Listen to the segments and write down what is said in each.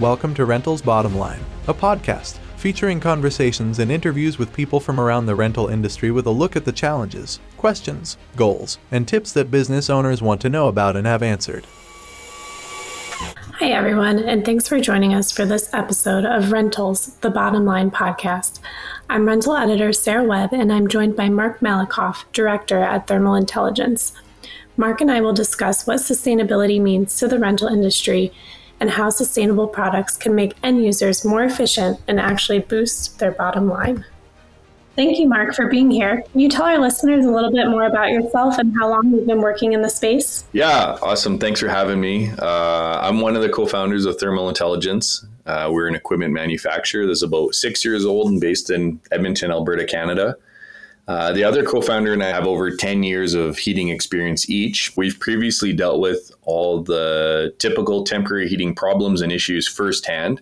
Welcome to Rentals Bottom Line, a podcast featuring conversations and interviews with people from around the rental industry with a look at the challenges, questions, goals, and tips that business owners want to know about and have answered. Hi, everyone, and thanks for joining us for this episode of Rentals, the Bottom Line podcast. I'm rental editor Sarah Webb, and I'm joined by Mark Malikoff, director at Thermal Intelligence. Mark and I will discuss what sustainability means to the rental industry and how sustainable products can make end users more efficient and actually boost their bottom line. Thank you, Mark, for being here. Can you tell our listeners a little bit more about yourself and how long you've been working in the space? Yeah, awesome. Thanks for having me. Uh, I'm one of the co founders of Thermal Intelligence. Uh, we're an equipment manufacturer that's about six years old and based in Edmonton, Alberta, Canada. Uh, the other co founder and I have over 10 years of heating experience each. We've previously dealt with all the typical temporary heating problems and issues firsthand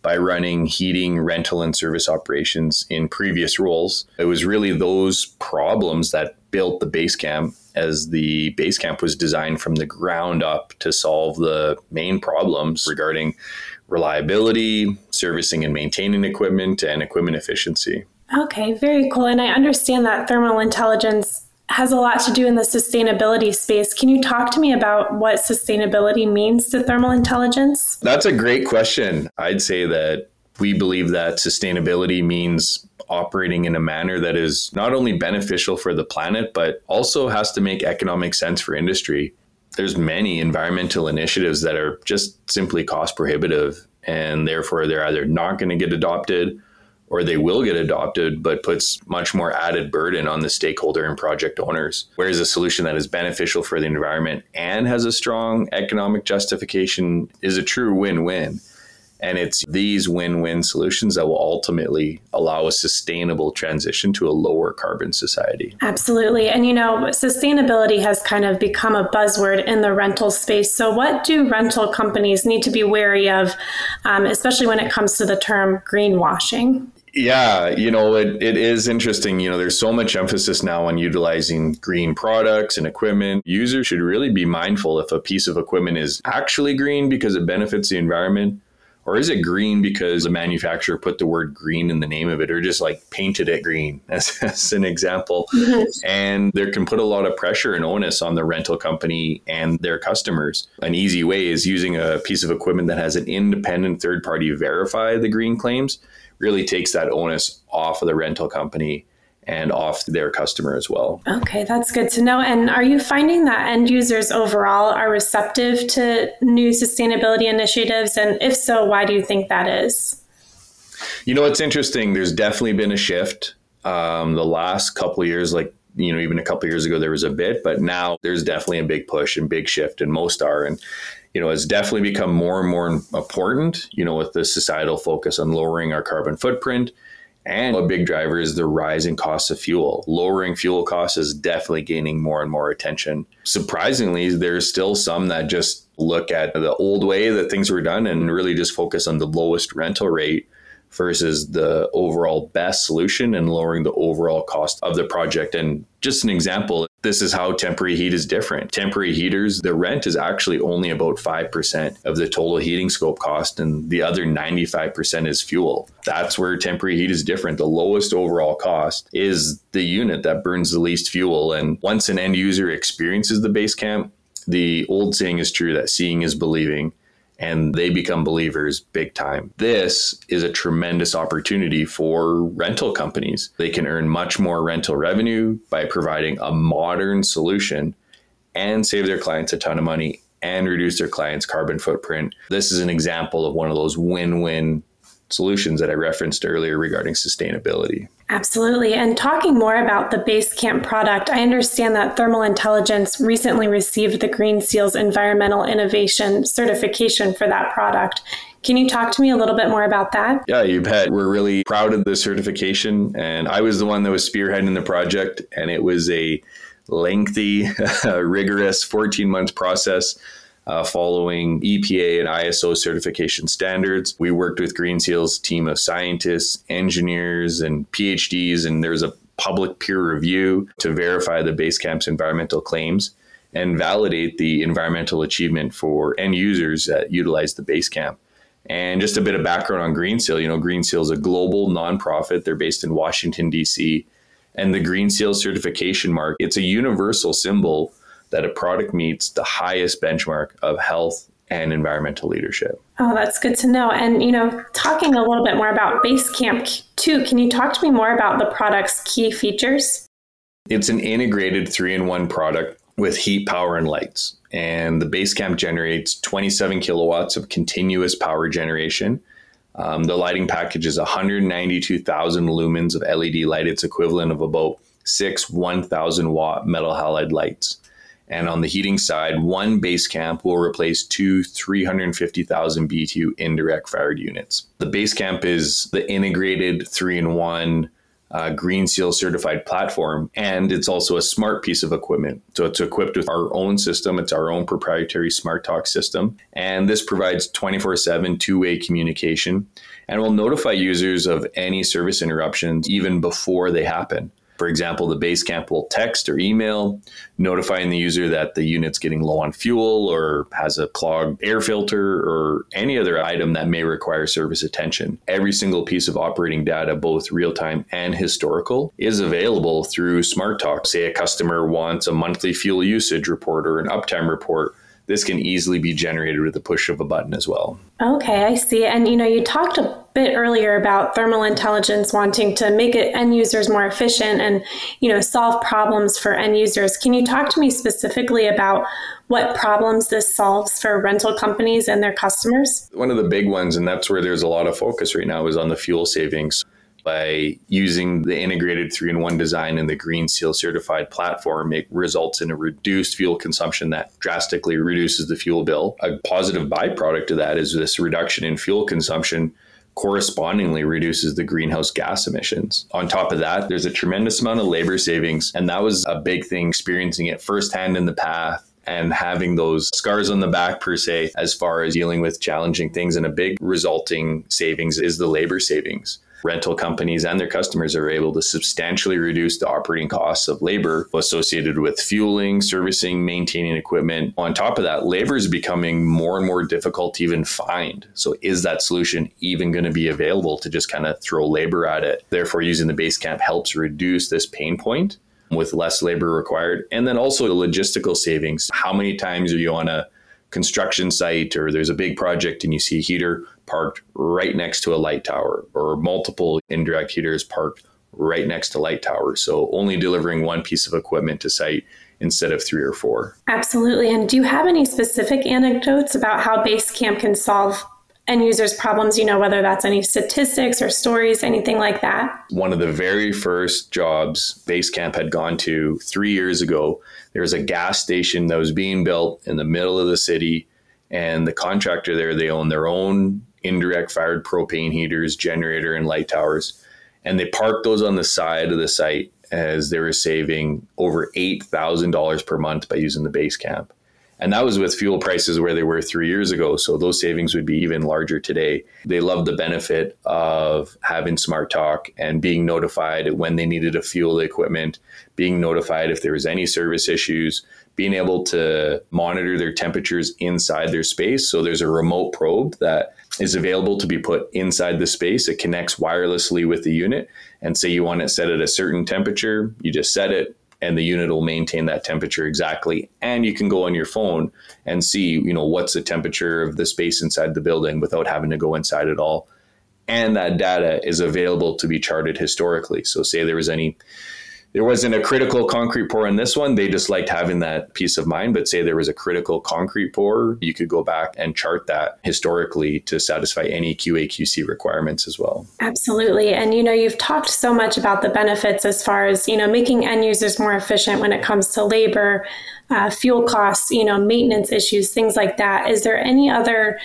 by running heating, rental, and service operations in previous roles. It was really those problems that built the base camp as the base camp was designed from the ground up to solve the main problems regarding reliability, servicing and maintaining equipment, and equipment efficiency. Okay, very cool. And I understand that thermal intelligence has a lot to do in the sustainability space. Can you talk to me about what sustainability means to thermal intelligence? That's a great question. I'd say that we believe that sustainability means operating in a manner that is not only beneficial for the planet, but also has to make economic sense for industry. There's many environmental initiatives that are just simply cost prohibitive, and therefore they're either not going to get adopted or they will get adopted, but puts much more added burden on the stakeholder and project owners. Whereas a solution that is beneficial for the environment and has a strong economic justification is a true win win. And it's these win win solutions that will ultimately allow a sustainable transition to a lower carbon society. Absolutely. And you know, sustainability has kind of become a buzzword in the rental space. So, what do rental companies need to be wary of, um, especially when it comes to the term greenwashing? Yeah, you know, it, it is interesting. You know, there's so much emphasis now on utilizing green products and equipment. Users should really be mindful if a piece of equipment is actually green because it benefits the environment, or is it green because the manufacturer put the word green in the name of it, or just like painted it green, as, as an example. And there can put a lot of pressure and onus on the rental company and their customers. An easy way is using a piece of equipment that has an independent third party verify the green claims really takes that onus off of the rental company and off their customer as well. Okay, that's good to know. And are you finding that end users overall are receptive to new sustainability initiatives? And if so, why do you think that is? You know, it's interesting. There's definitely been a shift. Um, the last couple of years, like you know, even a couple years ago, there was a bit, but now there's definitely a big push and big shift, and most are. And you know, has definitely become more and more important, you know, with the societal focus on lowering our carbon footprint And a big driver is the rising cost of fuel. Lowering fuel costs is definitely gaining more and more attention. Surprisingly, there's still some that just look at the old way that things were done and really just focus on the lowest rental rate versus the overall best solution and lowering the overall cost of the project. And just an example, this is how temporary heat is different. Temporary heaters, the rent is actually only about 5% of the total heating scope cost, and the other 95% is fuel. That's where temporary heat is different. The lowest overall cost is the unit that burns the least fuel. And once an end user experiences the base camp, the old saying is true that seeing is believing and they become believers big time. This is a tremendous opportunity for rental companies. They can earn much more rental revenue by providing a modern solution and save their clients a ton of money and reduce their clients' carbon footprint. This is an example of one of those win win solutions that I referenced earlier regarding sustainability. Absolutely. And talking more about the Basecamp product, I understand that Thermal Intelligence recently received the Green Seals Environmental Innovation certification for that product. Can you talk to me a little bit more about that? Yeah, you bet. We're really proud of the certification. And I was the one that was spearheading the project, and it was a lengthy, rigorous 14 month process uh, following EPA and ISO certification standards. We worked with Green Seal's team of scientists, engineers, and PhDs, and there's a public peer review to verify the Basecamp's environmental claims and validate the environmental achievement for end users that utilize the Basecamp. And just a bit of background on Green Seal. You know, Green Seal is a global nonprofit. They're based in Washington, D.C. And the Green Seal certification mark, it's a universal symbol that a product meets the highest benchmark of health and environmental leadership. Oh, that's good to know. And, you know, talking a little bit more about Basecamp too, can you talk to me more about the product's key features? It's an integrated three in one product with heat, power, and lights. And the Basecamp generates 27 kilowatts of continuous power generation. Um, the lighting package is 192,000 lumens of LED light. It's equivalent of about six 1,000 watt metal halide lights. And on the heating side, one base camp will replace two 350,000 BTU indirect fired units. The base camp is the integrated three in one uh, Green Seal certified platform, and it's also a smart piece of equipment. So it's equipped with our own system, it's our own proprietary Smart Talk system, and this provides 24 7 two way communication and will notify users of any service interruptions even before they happen. For example, the base camp will text or email notifying the user that the unit's getting low on fuel or has a clogged air filter or any other item that may require service attention. Every single piece of operating data, both real time and historical, is available through Smart Talk. Say a customer wants a monthly fuel usage report or an uptime report this can easily be generated with the push of a button as well. Okay, I see. And you know, you talked bit earlier about thermal intelligence wanting to make it end users more efficient and you know solve problems for end users. Can you talk to me specifically about what problems this solves for rental companies and their customers? One of the big ones, and that's where there's a lot of focus right now, is on the fuel savings by using the integrated three in one design and the Green Seal certified platform, it results in a reduced fuel consumption that drastically reduces the fuel bill. A positive byproduct of that is this reduction in fuel consumption correspondingly reduces the greenhouse gas emissions. On top of that, there's a tremendous amount of labor savings, and that was a big thing experiencing it firsthand in the path and having those scars on the back per se as far as dealing with challenging things and a big resulting savings is the labor savings rental companies and their customers are able to substantially reduce the operating costs of labor associated with fueling, servicing, maintaining equipment. On top of that, labor is becoming more and more difficult to even find. So, is that solution even going to be available to just kind of throw labor at it? Therefore, using the Basecamp helps reduce this pain point with less labor required. And then also the logistical savings. How many times are you on a construction site or there's a big project and you see a heater parked right next to a light tower or multiple indirect heaters parked right next to light towers. So only delivering one piece of equipment to site instead of three or four. Absolutely. And do you have any specific anecdotes about how Basecamp can solve end users' problems, you know, whether that's any statistics or stories, anything like that? One of the very first jobs Basecamp had gone to three years ago, there was a gas station that was being built in the middle of the city. And the contractor there, they own their own indirect fired propane heaters, generator, and light towers. And they parked those on the side of the site as they were saving over $8,000 per month by using the base camp. And that was with fuel prices where they were three years ago. So those savings would be even larger today. They love the benefit of having Smart Talk and being notified when they needed to fuel the equipment, being notified if there was any service issues, being able to monitor their temperatures inside their space. So there's a remote probe that is available to be put inside the space. It connects wirelessly with the unit. And say you want it set at a certain temperature, you just set it, and the unit will maintain that temperature exactly. And you can go on your phone and see you know what's the temperature of the space inside the building without having to go inside at all. And that data is available to be charted historically. So say there was any there wasn't a critical concrete pour in this one. They just liked having that peace of mind. But say there was a critical concrete pour, you could go back and chart that historically to satisfy any QA/QC requirements as well. Absolutely. And you know, you've talked so much about the benefits as far as you know making end users more efficient when it comes to labor, uh, fuel costs, you know, maintenance issues, things like that. Is there any other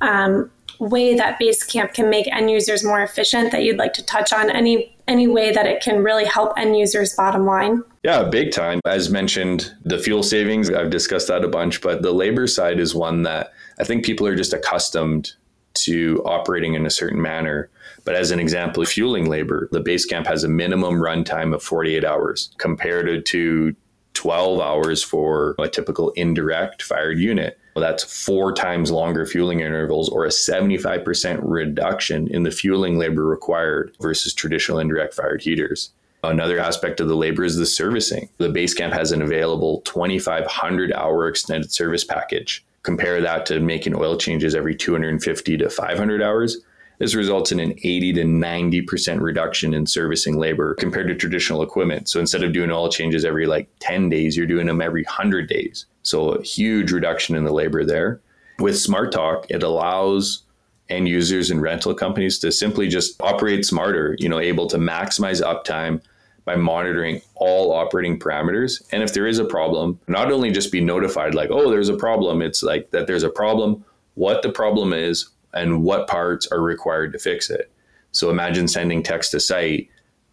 um, way that Basecamp can make end users more efficient that you'd like to touch on? Any any way that it can really help end users bottom line? Yeah, big time. As mentioned, the fuel savings, I've discussed that a bunch, but the labor side is one that I think people are just accustomed to operating in a certain manner. But as an example, fueling labor, the Basecamp has a minimum runtime of 48 hours compared to 12 hours for a typical indirect fired unit. Well, that's four times longer fueling intervals or a 75% reduction in the fueling labor required versus traditional indirect fired heaters. Another aspect of the labor is the servicing. The base camp has an available 2,500 hour extended service package. Compare that to making oil changes every 250 to 500 hours. This results in an 80 to 90% reduction in servicing labor compared to traditional equipment. So instead of doing oil changes every like 10 days, you're doing them every 100 days. So a huge reduction in the labor there. With Smart Talk, it allows end users and rental companies to simply just operate smarter, you know, able to maximize uptime by monitoring all operating parameters. And if there is a problem, not only just be notified like, oh, there's a problem, it's like that there's a problem, what the problem is, and what parts are required to fix it. So imagine sending text to site,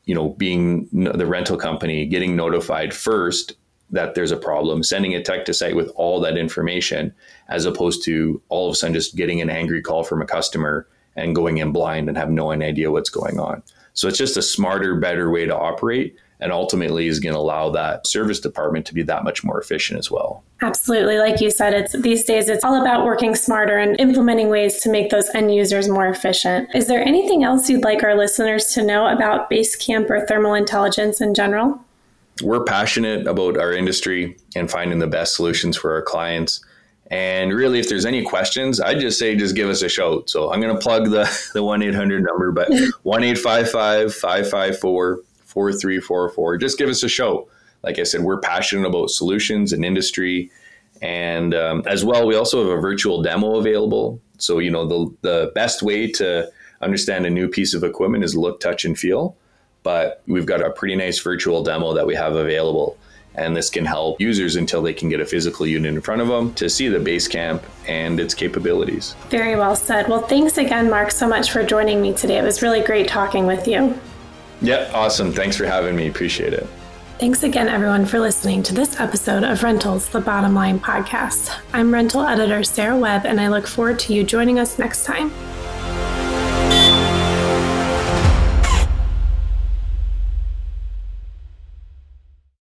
you know, being the rental company getting notified first that there's a problem, sending a tech to site with all that information, as opposed to all of a sudden just getting an angry call from a customer and going in blind and have no idea what's going on. So it's just a smarter, better way to operate and ultimately is going to allow that service department to be that much more efficient as well. Absolutely. Like you said, it's these days it's all about working smarter and implementing ways to make those end users more efficient. Is there anything else you'd like our listeners to know about Basecamp or thermal intelligence in general? We're passionate about our industry and finding the best solutions for our clients. And really, if there's any questions, I'd just say just give us a shout. So I'm going to plug the the one eight hundred number, but one eight five five five five four 4344. Just give us a show. Like I said, we're passionate about solutions and industry. And um, as well, we also have a virtual demo available. So, you know, the, the best way to understand a new piece of equipment is look, touch, and feel. But we've got a pretty nice virtual demo that we have available. And this can help users until they can get a physical unit in front of them to see the base camp and its capabilities. Very well said. Well, thanks again, Mark, so much for joining me today. It was really great talking with you. Yeah, awesome. Thanks for having me. Appreciate it. Thanks again, everyone, for listening to this episode of Rentals, the Bottom Line podcast. I'm rental editor Sarah Webb, and I look forward to you joining us next time.